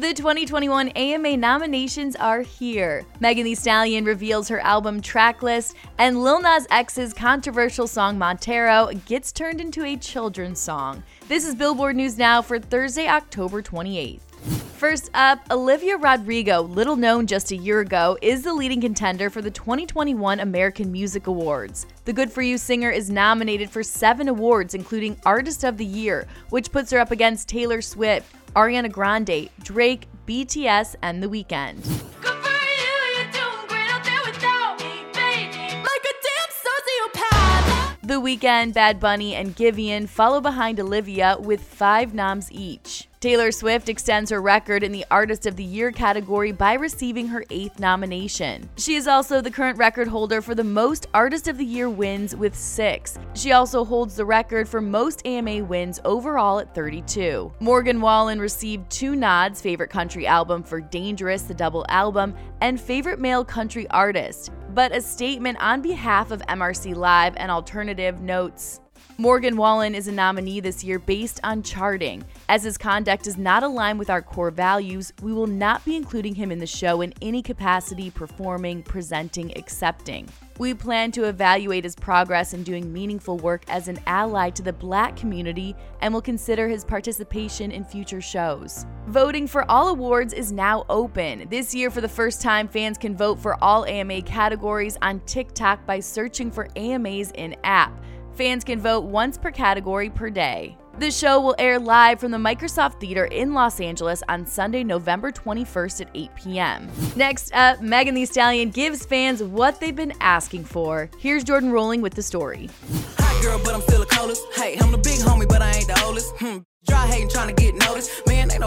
The 2021 AMA nominations are here. Megan Thee Stallion reveals her album tracklist, and Lil Nas X's controversial song Montero gets turned into a children's song. This is Billboard News Now for Thursday, October 28th. First up, Olivia Rodrigo, little known just a year ago, is the leading contender for the 2021 American Music Awards. The Good For You singer is nominated for seven awards, including Artist of the Year, which puts her up against Taylor Swift, Ariana Grande, Drake, BTS, and The Weeknd. The Weeknd, Bad Bunny, and Giveon follow behind Olivia with five noms each. Taylor Swift extends her record in the Artist of the Year category by receiving her eighth nomination. She is also the current record holder for the most Artist of the Year wins with six. She also holds the record for most AMA wins overall at 32. Morgan Wallen received two nods Favorite Country Album for Dangerous, the double album, and Favorite Male Country Artist. But a statement on behalf of MRC Live and Alternative notes Morgan Wallen is a nominee this year based on charting. As his conduct does not align with our core values, we will not be including him in the show in any capacity performing, presenting, accepting. We plan to evaluate his progress in doing meaningful work as an ally to the black community and will consider his participation in future shows. Voting for all awards is now open. This year, for the first time, fans can vote for all AMA categories on TikTok by searching for AMAs in app. Fans can vote once per category per day. The show will air live from the Microsoft Theater in Los Angeles on Sunday, November 21st at 8 p.m. Next up, Megan Thee Stallion gives fans what they've been asking for. Here's Jordan Rolling with the story. Girl, but I'm still a. Hey,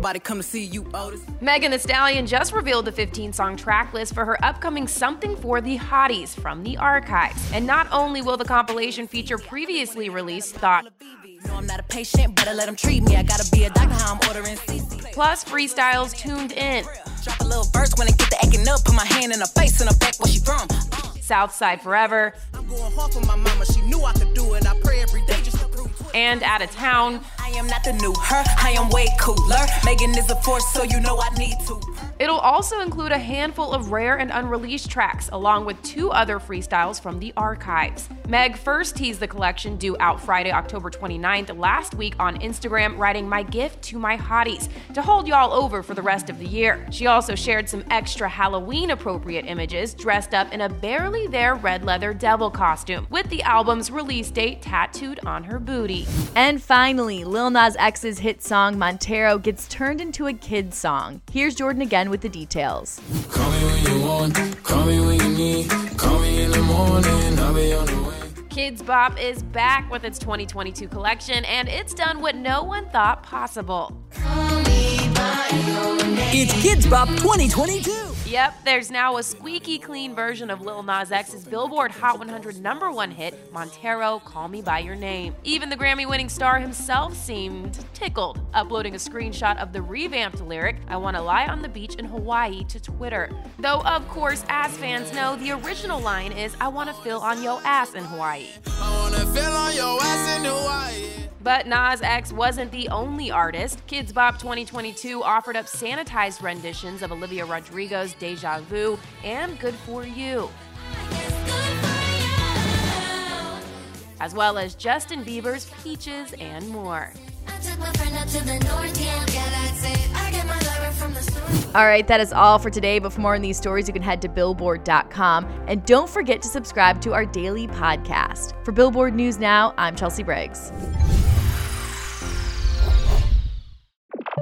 nobody come to see you, Otis. Megan Thee Stallion just revealed the 15 song track list for her upcoming Something for the Hotties from the archives. And not only will the compilation feature previously released Thought. No, I'm not a patient, but let them treat me. I gotta be a doctor, how I'm ordering CC. Plus freestyles tuned in. Drop a little verse when I get the acting up. Put my hand in her face and her back where she from. Southside Forever. I'm going hard for my mama. She knew I could do it. I pray every day just to prove. And Out of Town. I am not the new her. I am way cooler. Megan is a force, so you know I need to. It'll also include a handful of rare and unreleased tracks, along with two other freestyles from the archives. Meg first teased the collection due out Friday, October 29th, last week on Instagram, writing my gift to my hotties to hold y'all over for the rest of the year. She also shared some extra Halloween appropriate images dressed up in a barely there red leather devil costume, with the album's release date tattooed on her booty. And finally, Lil Nas X's hit song Montero gets turned into a kid's song. Here's Jordan again with the details. Call me when you want, call me when you need. Call me in the morning, I'll be on the way. Kidz Bop is back with its 2022 collection, and it's done what no one thought possible. It's Kidz Bop 2022. Yep, there's now a squeaky clean version of Lil Nas X's Billboard Hot 100 number one hit, Montero, Call Me By Your Name. Even the Grammy winning star himself seemed tickled, uploading a screenshot of the revamped lyric, I Wanna Lie on the Beach in Hawaii, to Twitter. Though, of course, as fans know, the original line is, I Wanna Feel on Yo Ass in Hawaii. But Nas X wasn't the only artist. Kidz Bop 2022 offered up sanitized renditions of Olivia Rodrigo's Deja Vu and Good For You, as well as Justin Bieber's Peaches and more. All right, that is all for today. But for more on these stories, you can head to billboard.com. And don't forget to subscribe to our daily podcast. For Billboard News Now, I'm Chelsea Briggs.